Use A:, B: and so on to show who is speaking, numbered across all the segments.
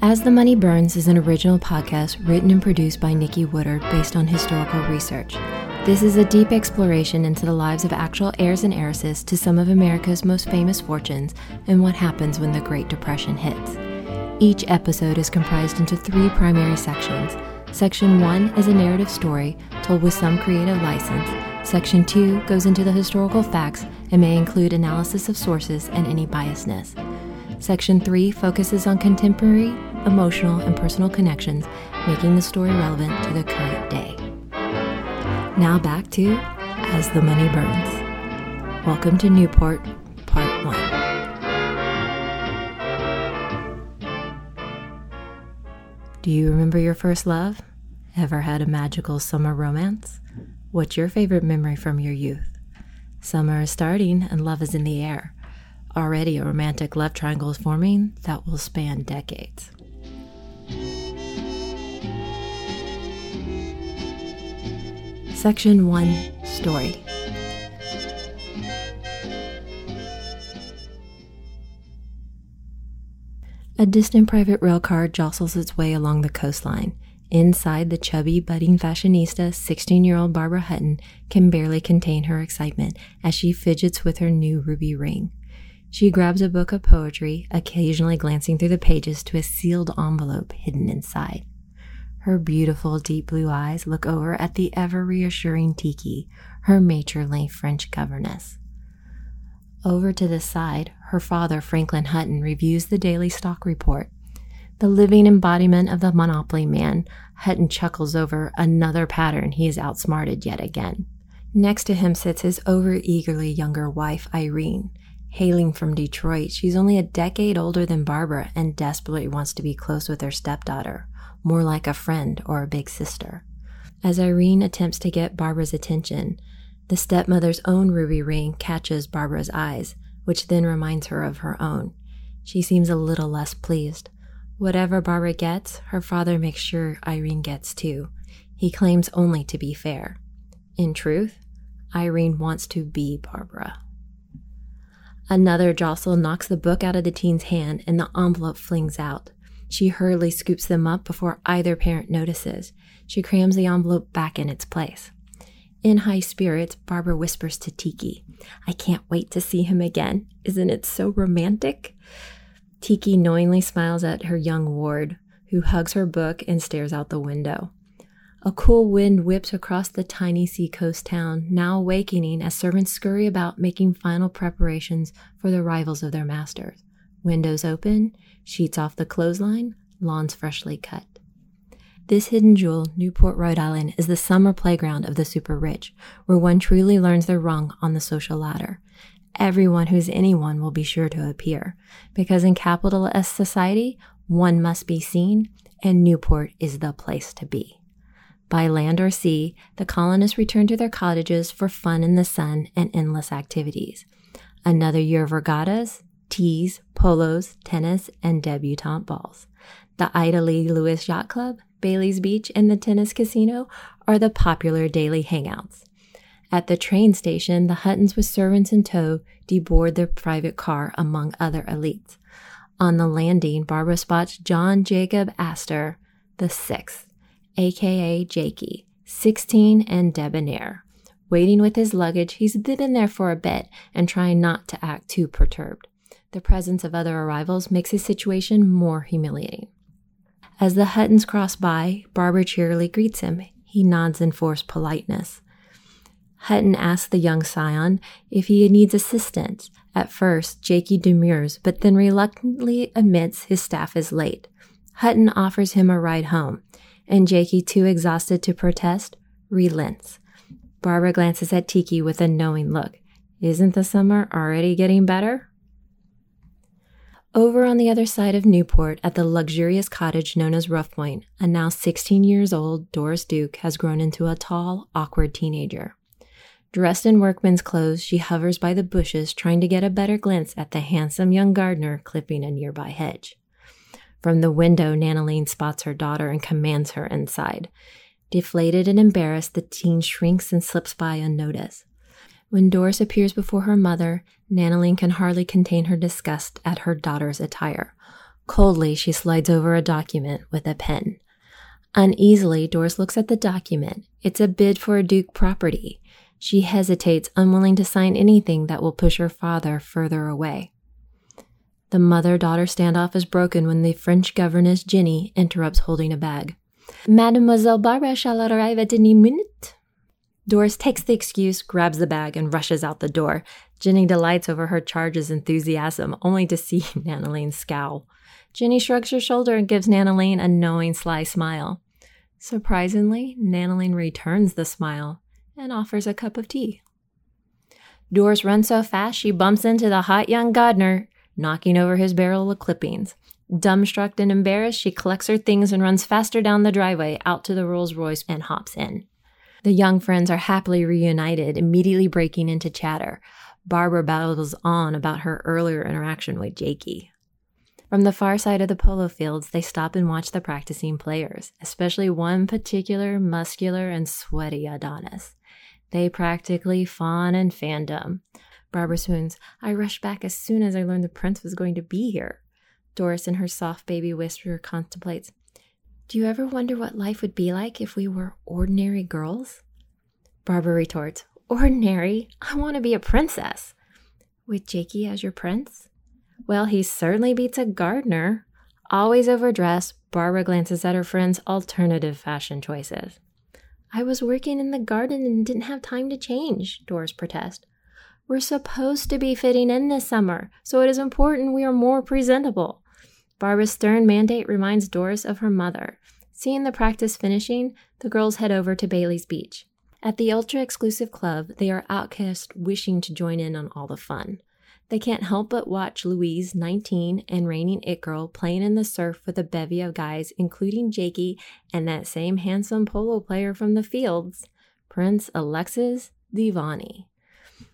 A: As the Money Burns is an original podcast written and produced by Nikki Woodard based on historical research. This is a deep exploration into the lives of actual heirs and heiresses to some of America's most famous fortunes and what happens when the Great Depression hits. Each episode is comprised into three primary sections. Section 1 is a narrative story told with some creative license. Section 2 goes into the historical facts and may include analysis of sources and any biasness. Section 3 focuses on contemporary, emotional, and personal connections, making the story relevant to the current day. Now back to As the Money Burns. Welcome to Newport, Part 1. Do you remember your first love? Ever had a magical summer romance? What's your favorite memory from your youth? Summer is starting and love is in the air. Already a romantic love triangle is forming that will span decades. Section 1 Story A distant private rail car jostles its way along the coastline. Inside, the chubby, budding fashionista, 16 year old Barbara Hutton can barely contain her excitement as she fidgets with her new ruby ring. She grabs a book of poetry, occasionally glancing through the pages to a sealed envelope hidden inside. Her beautiful deep blue eyes look over at the ever reassuring Tiki, her matronly French governess. Over to the side, her father, Franklin Hutton, reviews the daily stock report. The living embodiment of the monopoly man, Hutton chuckles over another pattern he has outsmarted yet again. Next to him sits his overeagerly younger wife, Irene, Hailing from Detroit, she's only a decade older than Barbara and desperately wants to be close with her stepdaughter, more like a friend or a big sister. As Irene attempts to get Barbara's attention, the stepmother's own ruby ring catches Barbara's eyes, which then reminds her of her own. She seems a little less pleased. Whatever Barbara gets, her father makes sure Irene gets too. He claims only to be fair. In truth, Irene wants to be Barbara. Another jostle knocks the book out of the teen's hand and the envelope flings out. She hurriedly scoops them up before either parent notices. She crams the envelope back in its place. In high spirits, Barbara whispers to Tiki, I can't wait to see him again. Isn't it so romantic? Tiki knowingly smiles at her young ward, who hugs her book and stares out the window. A cool wind whips across the tiny seacoast town, now awakening as servants scurry about making final preparations for the arrivals of their masters. Windows open, sheets off the clothesline, lawns freshly cut. This hidden jewel, Newport, Rhode Island, is the summer playground of the super rich, where one truly learns their rung on the social ladder. Everyone who's anyone will be sure to appear, because in capitalist society, one must be seen, and Newport is the place to be. By land or sea, the colonists returned to their cottages for fun in the sun and endless activities. Another year of regattas, teas, polos, tennis, and debutante balls. The Ida Lee Lewis Yacht Club, Bailey's Beach, and the Tennis Casino are the popular daily hangouts. At the train station, the Huttons with servants in tow deboard their private car among other elites. On the landing, Barbara spots John Jacob Astor the sixth, aka Jakey, 16 and debonair. Waiting with his luggage, he's been there for a bit and trying not to act too perturbed. The presence of other arrivals makes his situation more humiliating. As the Huttons cross by, Barbara cheerily greets him. He nods in forced politeness. Hutton asks the young scion if he needs assistance. At first, Jakey demurs, but then reluctantly admits his staff is late. Hutton offers him a ride home and Jakey, too exhausted to protest, relents. Barbara glances at Tiki with a knowing look. Isn't the summer already getting better? Over on the other side of Newport, at the luxurious cottage known as Rough Point, a now 16 years old Doris Duke has grown into a tall, awkward teenager. Dressed in workman's clothes, she hovers by the bushes trying to get a better glance at the handsome young gardener clipping a nearby hedge. From the window, Nanaline spots her daughter and commands her inside. Deflated and embarrassed, the teen shrinks and slips by unnoticed. When Doris appears before her mother, Nanaline can hardly contain her disgust at her daughter's attire. Coldly, she slides over a document with a pen. Uneasily, Doris looks at the document. It's a bid for a Duke property. She hesitates, unwilling to sign anything that will push her father further away. The mother daughter standoff is broken when the French governess Jenny interrupts holding a bag. Mademoiselle Barbara shall arrive at any minute. Doris takes the excuse, grabs the bag, and rushes out the door. Jenny delights over her charge's enthusiasm, only to see Nanaline scowl. Jenny shrugs her shoulder and gives Nanaline a knowing, sly smile. Surprisingly, Nanaline returns the smile and offers a cup of tea. Doris runs so fast she bumps into the hot young gardener, knocking over his barrel of clippings. Dumbstruck and embarrassed, she collects her things and runs faster down the driveway out to the Rolls Royce and hops in. The young friends are happily reunited, immediately breaking into chatter. Barbara babbles on about her earlier interaction with Jakey. From the far side of the polo fields, they stop and watch the practicing players, especially one particular muscular and sweaty Adonis. They practically fawn and fandom. Barbara swoons. I rushed back as soon as I learned the prince was going to be here. Doris, in her soft baby whisper, contemplates. Do you ever wonder what life would be like if we were ordinary girls? Barbara retorts, Ordinary? I want to be a princess. With Jakey as your prince? Well, he certainly beats a gardener. Always overdressed, Barbara glances at her friend's alternative fashion choices. I was working in the garden and didn't have time to change, Doris protests. We're supposed to be fitting in this summer, so it is important we are more presentable. Barbara's stern mandate reminds Doris of her mother. Seeing the practice finishing, the girls head over to Bailey's Beach. At the ultra exclusive club, they are outcasts wishing to join in on all the fun. They can't help but watch Louise, 19, and reigning it girl playing in the surf with a bevy of guys, including Jakey and that same handsome polo player from the fields, Prince Alexis Mdivani.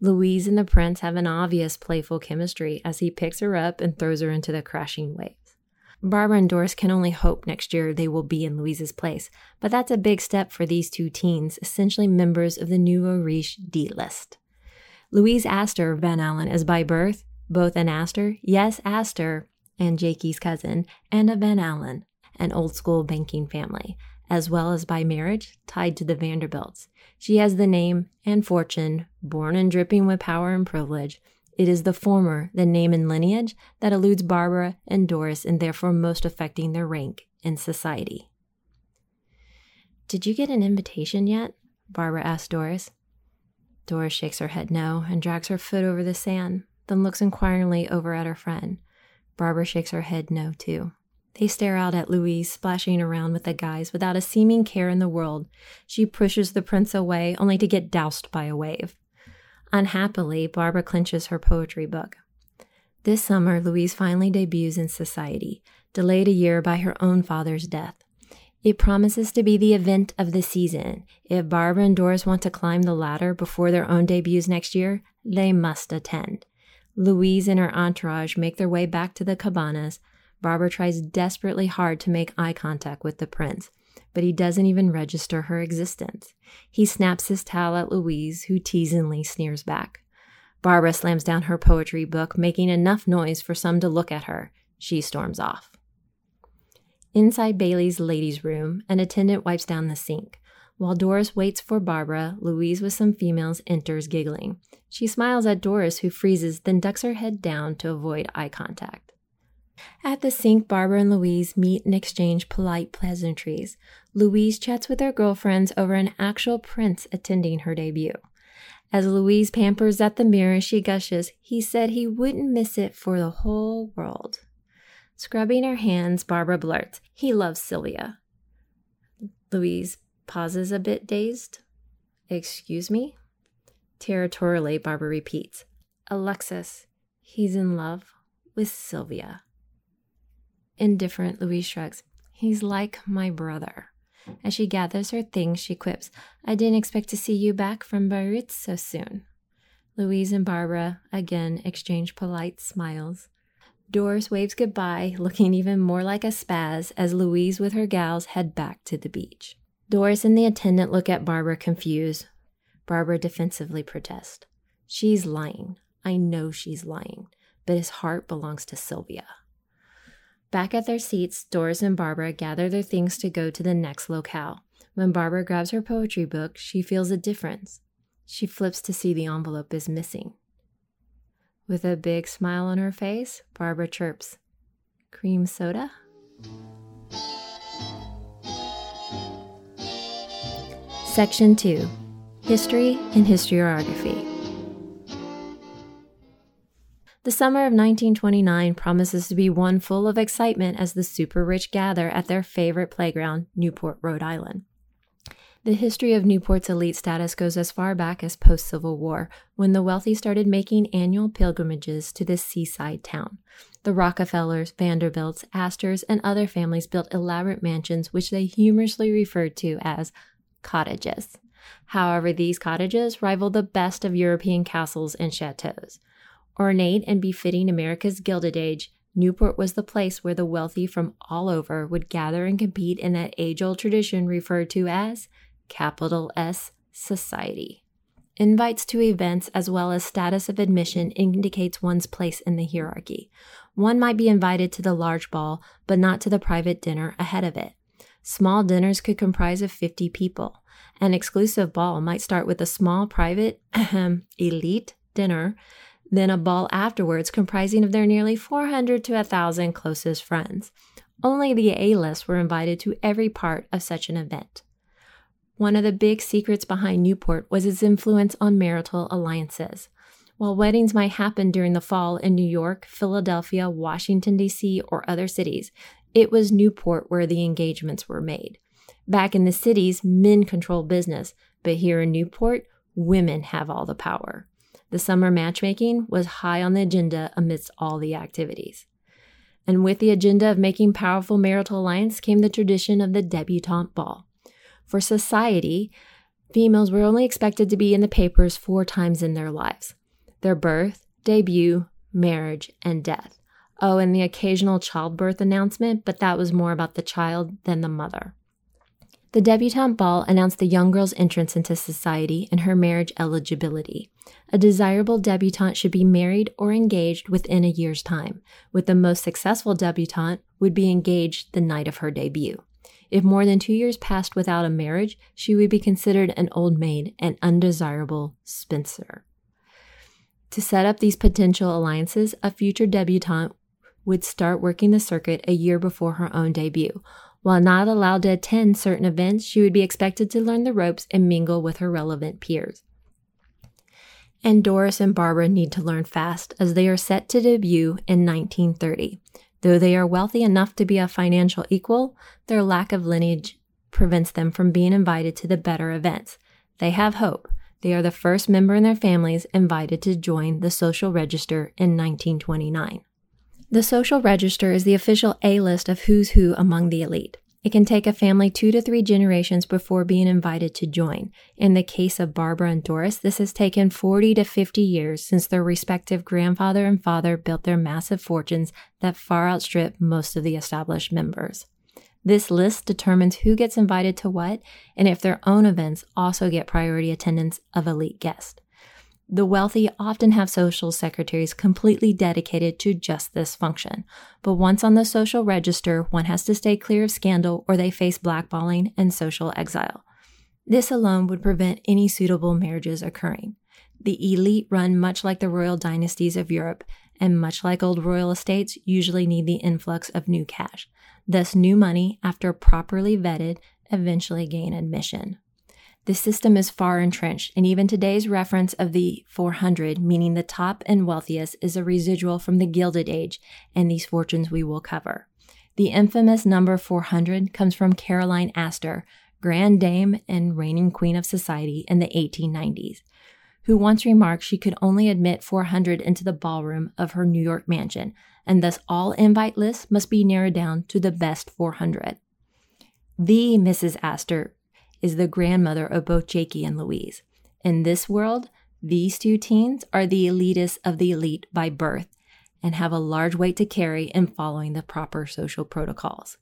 A: Louise and the prince have an obvious playful chemistry as he picks her up and throws her into the crashing waves. Barbara and Doris can only hope next year they will be in Louise's place, but that's a big step for these two teens, essentially members of the Nouveau Riche D list. Louise Astor Van Alen is by birth both an Astor, yes, Astor, and Jakey's cousin, and a Van Alen, an old school banking family, as well as by marriage tied to the Vanderbilts. She has the name and fortune, born and dripping with power and privilege. It is the former, the name and lineage, that eludes Barbara and Doris and therefore most affecting their rank in society. Did you get an invitation yet? Barbara asked Doris. Doris shakes her head no and drags her foot over the sand, then looks inquiringly over at her friend. Barbara shakes her head no, too. They stare out at Louise splashing around with the guys without a seeming care in the world. She pushes the prince away, only to get doused by a wave. Unhappily, Barbara clenches her poetry book. This summer, Louise finally debuts in society, delayed a year by her own father's death. It promises to be the event of the season. If Barbara and Doris want to climb the ladder before their own debuts next year, they must attend. Louise and her entourage make their way back to the cabanas. Barbara tries desperately hard to make eye contact with the prince, but he doesn't even register her existence. He snaps his towel at Louise, who teasingly sneers back. Barbara slams down her poetry book, making enough noise for some to look at her. She storms off. Inside Bailey's ladies' room, an attendant wipes down the sink. While Doris waits for Barbara, Louise with some females enters giggling. She smiles at Doris, who freezes, then ducks her head down to avoid eye contact. At the sink, Barbara and Louise meet and exchange polite pleasantries. Louise chats with her girlfriends over an actual prince attending her debut. As Louise pampers at the mirror, she gushes, He said he wouldn't miss it for the whole world. Scrubbing her hands, Barbara blurts, He loves Sylvia. Louise pauses a bit dazed. Excuse me? Territorially, Barbara repeats, Alexis, he's in love with Sylvia. Indifferent, Louise shrugs. He's like my brother. As she gathers her things, she quips, I didn't expect to see you back from Beirut so soon. Louise and Barbara again exchange polite smiles. Doris waves goodbye, looking even more like a spaz as Louise with her gals head back to the beach. Doris and the attendant look at Barbara confused. Barbara defensively protests. She's lying. I know she's lying, but his heart belongs to Sylvia. Back at their seats, Doris and Barbara gather their things to go to the next locale. When Barbara grabs her poetry book, she feels a difference. She flips to see the envelope is missing. With a big smile on her face, Barbara chirps, Cream soda? Section 2 History and Historiography. The summer of 1929 promises to be one full of excitement as the super rich gather at their favorite playground, Newport, Rhode Island. The history of Newport's elite status goes as far back as post Civil War, when the wealthy started making annual pilgrimages to this seaside town. The Rockefellers, Vanderbilts, Astors, and other families built elaborate mansions which they humorously referred to as cottages. However, these cottages rival the best of European castles and chateaus. Ornate and befitting America's Gilded Age, Newport was the place where the wealthy from all over would gather and compete in that age old tradition referred to as capital S society. Invites to events as well as status of admission indicates one's place in the hierarchy. One might be invited to the large ball, but not to the private dinner ahead of it. Small dinners could comprise of 50 people. An exclusive ball might start with a small private elite dinner then a ball afterwards comprising of their nearly 400 to 1,000 closest friends. Only the A list were invited to every part of such an event. One of the big secrets behind Newport was its influence on marital alliances. While weddings might happen during the fall in New York, Philadelphia, Washington, D.C., or other cities, it was Newport where the engagements were made. Back in the cities, men control business, but here in Newport, women have all the power. The summer matchmaking was high on the agenda amidst all the activities. And with the agenda of making powerful marital alliance came the tradition of the debutante ball. For society, females were only expected to be in the papers four times in their lives their birth, debut, marriage, and death. Oh, and the occasional childbirth announcement, but that was more about the child than the mother. The debutante ball announced the young girl's entrance into society and her marriage eligibility. A desirable debutante should be married or engaged within a year's time, with the most successful debutante would be engaged the night of her debut. If more than two years passed without a marriage, she would be considered an old maid and undesirable spinster. To set up these potential alliances, a future debutante would start working the circuit a year before her own debut, while not allowed to attend certain events, she would be expected to learn the ropes and mingle with her relevant peers. And Doris and Barbara need to learn fast as they are set to debut in 1930. Though they are wealthy enough to be a financial equal, their lack of lineage prevents them from being invited to the better events. They have hope. They are the first member in their families invited to join the social register in 1929. The social register is the official A list of who's who among the elite. It can take a family two to three generations before being invited to join. In the case of Barbara and Doris, this has taken 40 to 50 years since their respective grandfather and father built their massive fortunes that far outstrip most of the established members. This list determines who gets invited to what and if their own events also get priority attendance of elite guests. The wealthy often have social secretaries completely dedicated to just this function. But once on the social register, one has to stay clear of scandal or they face blackballing and social exile. This alone would prevent any suitable marriages occurring. The elite run much like the royal dynasties of Europe, and much like old royal estates, usually need the influx of new cash. Thus, new money, after properly vetted, eventually gain admission. The system is far entrenched, and even today's reference of the 400, meaning the top and wealthiest, is a residual from the Gilded Age and these fortunes we will cover. The infamous number 400 comes from Caroline Astor, Grand Dame and reigning queen of society in the 1890s, who once remarked she could only admit 400 into the ballroom of her New York mansion, and thus all invite lists must be narrowed down to the best 400. The Mrs. Astor is the grandmother of both Jakey and Louise. In this world, these two teens are the elitists of the elite by birth and have a large weight to carry in following the proper social protocols.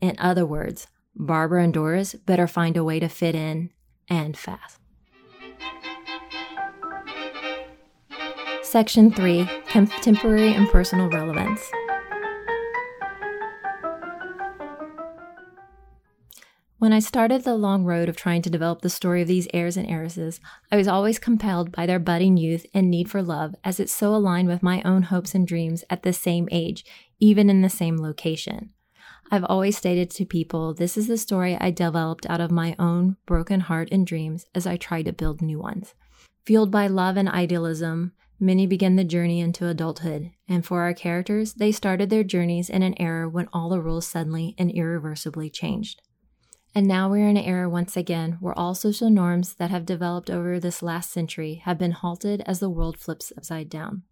A: In other words, Barbara and Doris better find a way to fit in and fast. Section 3 Contemporary and Personal Relevance. When I started the long road of trying to develop the story of these heirs and heiresses, I was always compelled by their budding youth and need for love, as it so aligned with my own hopes and dreams at the same age, even in the same location. I've always stated to people this is the story I developed out of my own broken heart and dreams as I tried to build new ones. Fueled by love and idealism, many begin the journey into adulthood, and for our characters, they started their journeys in an era when all the rules suddenly and irreversibly changed. And now we're in an era once again where all social norms that have developed over this last century have been halted as the world flips upside down.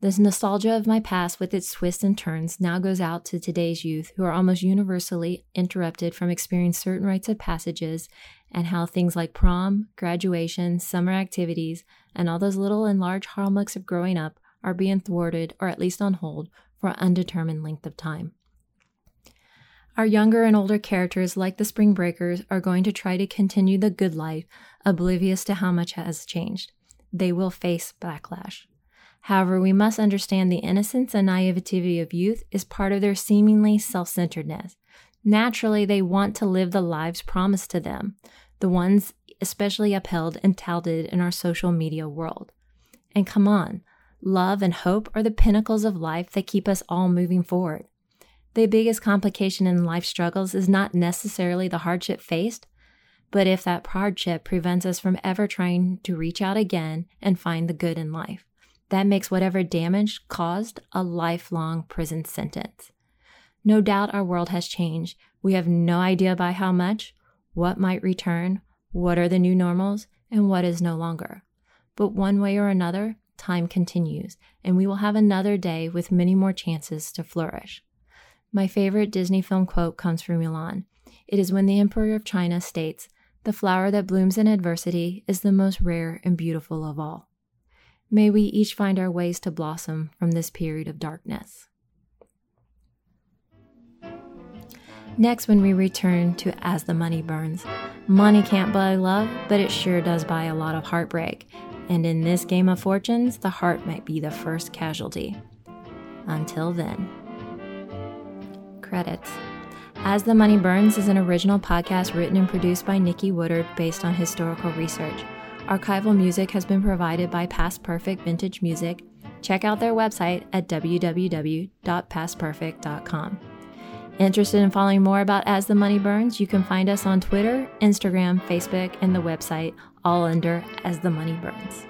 A: This nostalgia of my past with its twists and turns now goes out to today's youth who are almost universally interrupted from experiencing certain rites of passages and how things like prom, graduation, summer activities, and all those little and large hallmarks of growing up are being thwarted or at least on hold for an undetermined length of time. Our younger and older characters, like the Spring Breakers, are going to try to continue the good life, oblivious to how much has changed. They will face backlash. However, we must understand the innocence and naivety of youth is part of their seemingly self centeredness. Naturally, they want to live the lives promised to them, the ones especially upheld and touted in our social media world. And come on, love and hope are the pinnacles of life that keep us all moving forward. The biggest complication in life struggles is not necessarily the hardship faced, but if that hardship prevents us from ever trying to reach out again and find the good in life, that makes whatever damage caused a lifelong prison sentence. No doubt our world has changed. We have no idea by how much, what might return, what are the new normals, and what is no longer. But one way or another, time continues, and we will have another day with many more chances to flourish. My favorite Disney film quote comes from Mulan. It is when the Emperor of China states, The flower that blooms in adversity is the most rare and beautiful of all. May we each find our ways to blossom from this period of darkness. Next, when we return to As the Money Burns, money can't buy love, but it sure does buy a lot of heartbreak. And in this game of fortunes, the heart might be the first casualty. Until then. Credits As the Money Burns is an original podcast written and produced by Nikki Woodard based on historical research. Archival music has been provided by Past Perfect Vintage Music. Check out their website at www.pastperfect.com. Interested in following more about As the Money Burns? You can find us on Twitter, Instagram, Facebook, and the website, all under As the Money Burns.